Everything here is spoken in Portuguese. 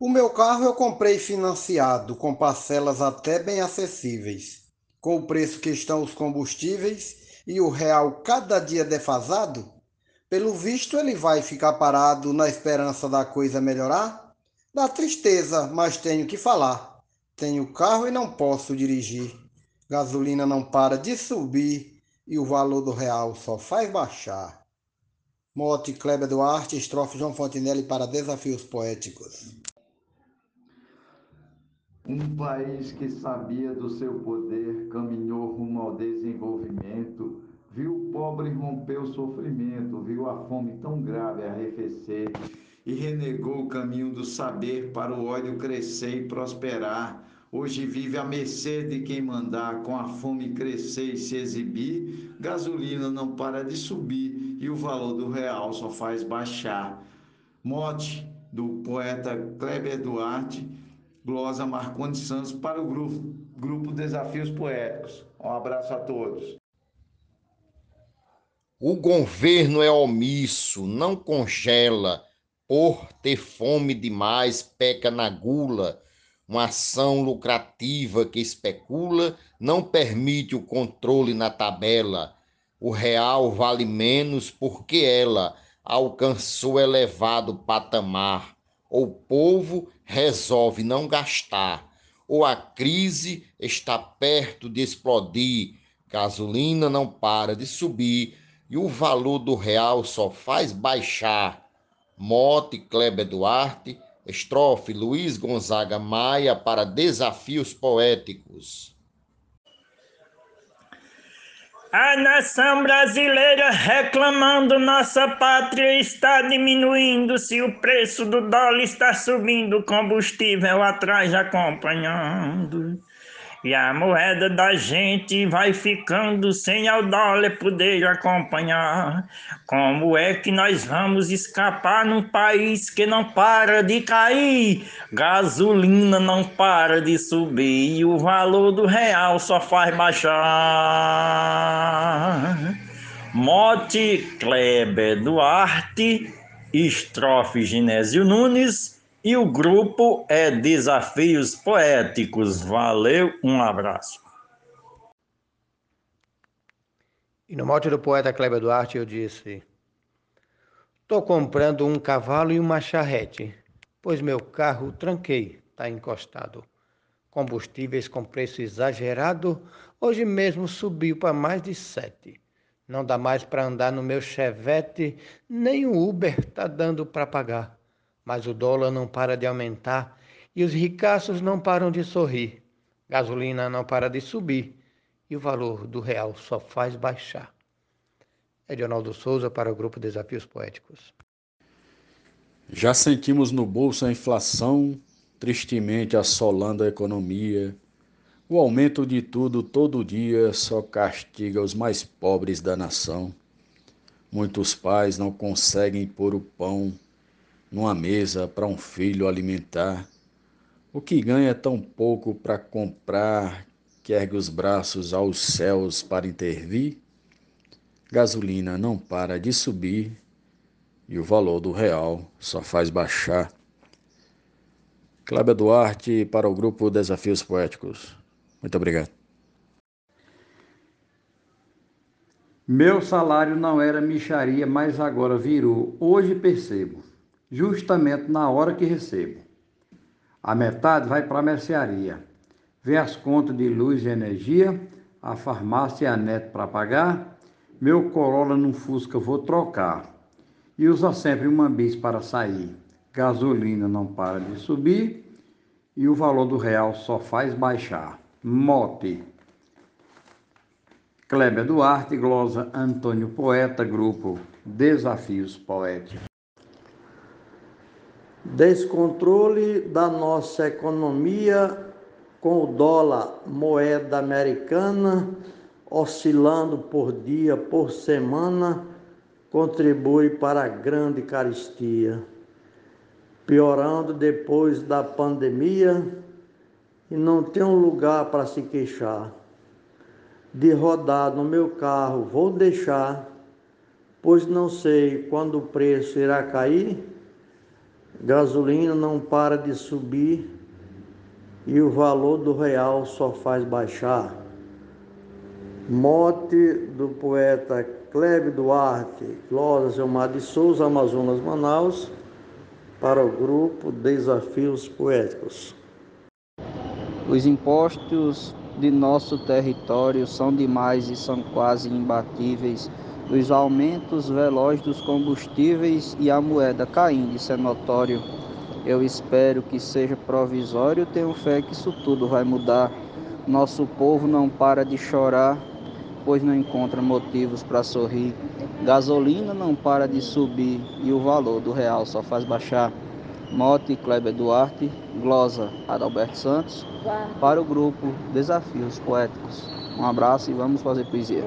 O meu carro eu comprei financiado, com parcelas até bem acessíveis. Com o preço que estão os combustíveis e o real cada dia defasado, pelo visto ele vai ficar parado na esperança da coisa melhorar? Dá tristeza, mas tenho que falar. Tenho carro e não posso dirigir. Gasolina não para de subir e o valor do real só faz baixar. Mote Kleber Duarte, estrofe João Fontinelli para Desafios Poéticos. Um país que sabia do seu poder caminhou rumo ao desenvolvimento, viu o pobre romper o sofrimento, viu a fome tão grave arrefecer e renegou o caminho do saber para o ódio crescer e prosperar. Hoje vive à mercê de quem mandar, com a fome crescer e se exibir, gasolina não para de subir e o valor do real só faz baixar. Mote do poeta Kleber Duarte glosa Marcondes Santos para o grupo, grupo Desafios Poéticos. Um abraço a todos. O governo é omisso, não congela, por ter fome demais, peca na gula. Uma ação lucrativa que especula não permite o controle na tabela. O real vale menos porque ela alcançou elevado patamar ou o povo resolve não gastar, ou a crise está perto de explodir, gasolina não para de subir e o valor do real só faz baixar. Mote Kleber Duarte, estrofe Luiz Gonzaga Maia para Desafios Poéticos. A nação brasileira reclamando, nossa pátria está diminuindo. Se o preço do dólar está subindo, combustível atrás acompanhando. E a moeda da gente vai ficando sem ao dólar poder acompanhar. Como é que nós vamos escapar num país que não para de cair? Gasolina não para de subir e o valor do real só faz baixar. Mote Kleber Duarte, estrofe Genésio Nunes e o grupo é Desafios Poéticos. Valeu, um abraço. E no mote do poeta Kleber Duarte eu disse: Tô comprando um cavalo e uma charrete, pois meu carro tranquei, tá encostado. Combustíveis com preço exagerado, hoje mesmo subiu para mais de sete. Não dá mais para andar no meu chevette, nem o Uber tá dando para pagar mas o dólar não para de aumentar e os ricaços não param de sorrir. Gasolina não para de subir e o valor do real só faz baixar. Edionaldo Souza para o Grupo Desafios Poéticos. Já sentimos no bolso a inflação, tristemente assolando a economia. O aumento de tudo todo dia só castiga os mais pobres da nação. Muitos pais não conseguem pôr o pão numa mesa para um filho alimentar. O que ganha tão pouco para comprar que ergue os braços aos céus para intervir? Gasolina não para de subir e o valor do real só faz baixar. Cláudia Duarte para o grupo Desafios Poéticos. Muito obrigado. Meu salário não era micharia, mas agora virou. Hoje percebo justamente na hora que recebo. A metade vai para a mercearia. Vem as contas de luz e energia, a farmácia e a net para pagar, meu Corolla num Fusca vou trocar. E usa sempre uma bis para sair. Gasolina não para de subir e o valor do real só faz baixar. Mote. Kleber Duarte, glosa Antônio Poeta, grupo Desafios Poéticos. Descontrole da nossa economia com o dólar, moeda americana, oscilando por dia, por semana, contribui para a grande caristia. Piorando depois da pandemia e não tem um lugar para se queixar. De rodar no meu carro vou deixar, pois não sei quando o preço irá cair Gasolina não para de subir e o valor do real só faz baixar. Mote do poeta Cleve Duarte, Clóvis Gilmar de Souza, Amazonas, Manaus, para o grupo Desafios Poéticos. Os impostos de nosso território são demais e são quase imbatíveis. Os aumentos velozes dos combustíveis e a moeda caindo, isso é notório. Eu espero que seja provisório, tenho fé que isso tudo vai mudar. Nosso povo não para de chorar, pois não encontra motivos para sorrir. Gasolina não para de subir e o valor do real só faz baixar. Mote Kleber Duarte, glosa Adalberto Santos, para o grupo Desafios Poéticos. Um abraço e vamos fazer poesia.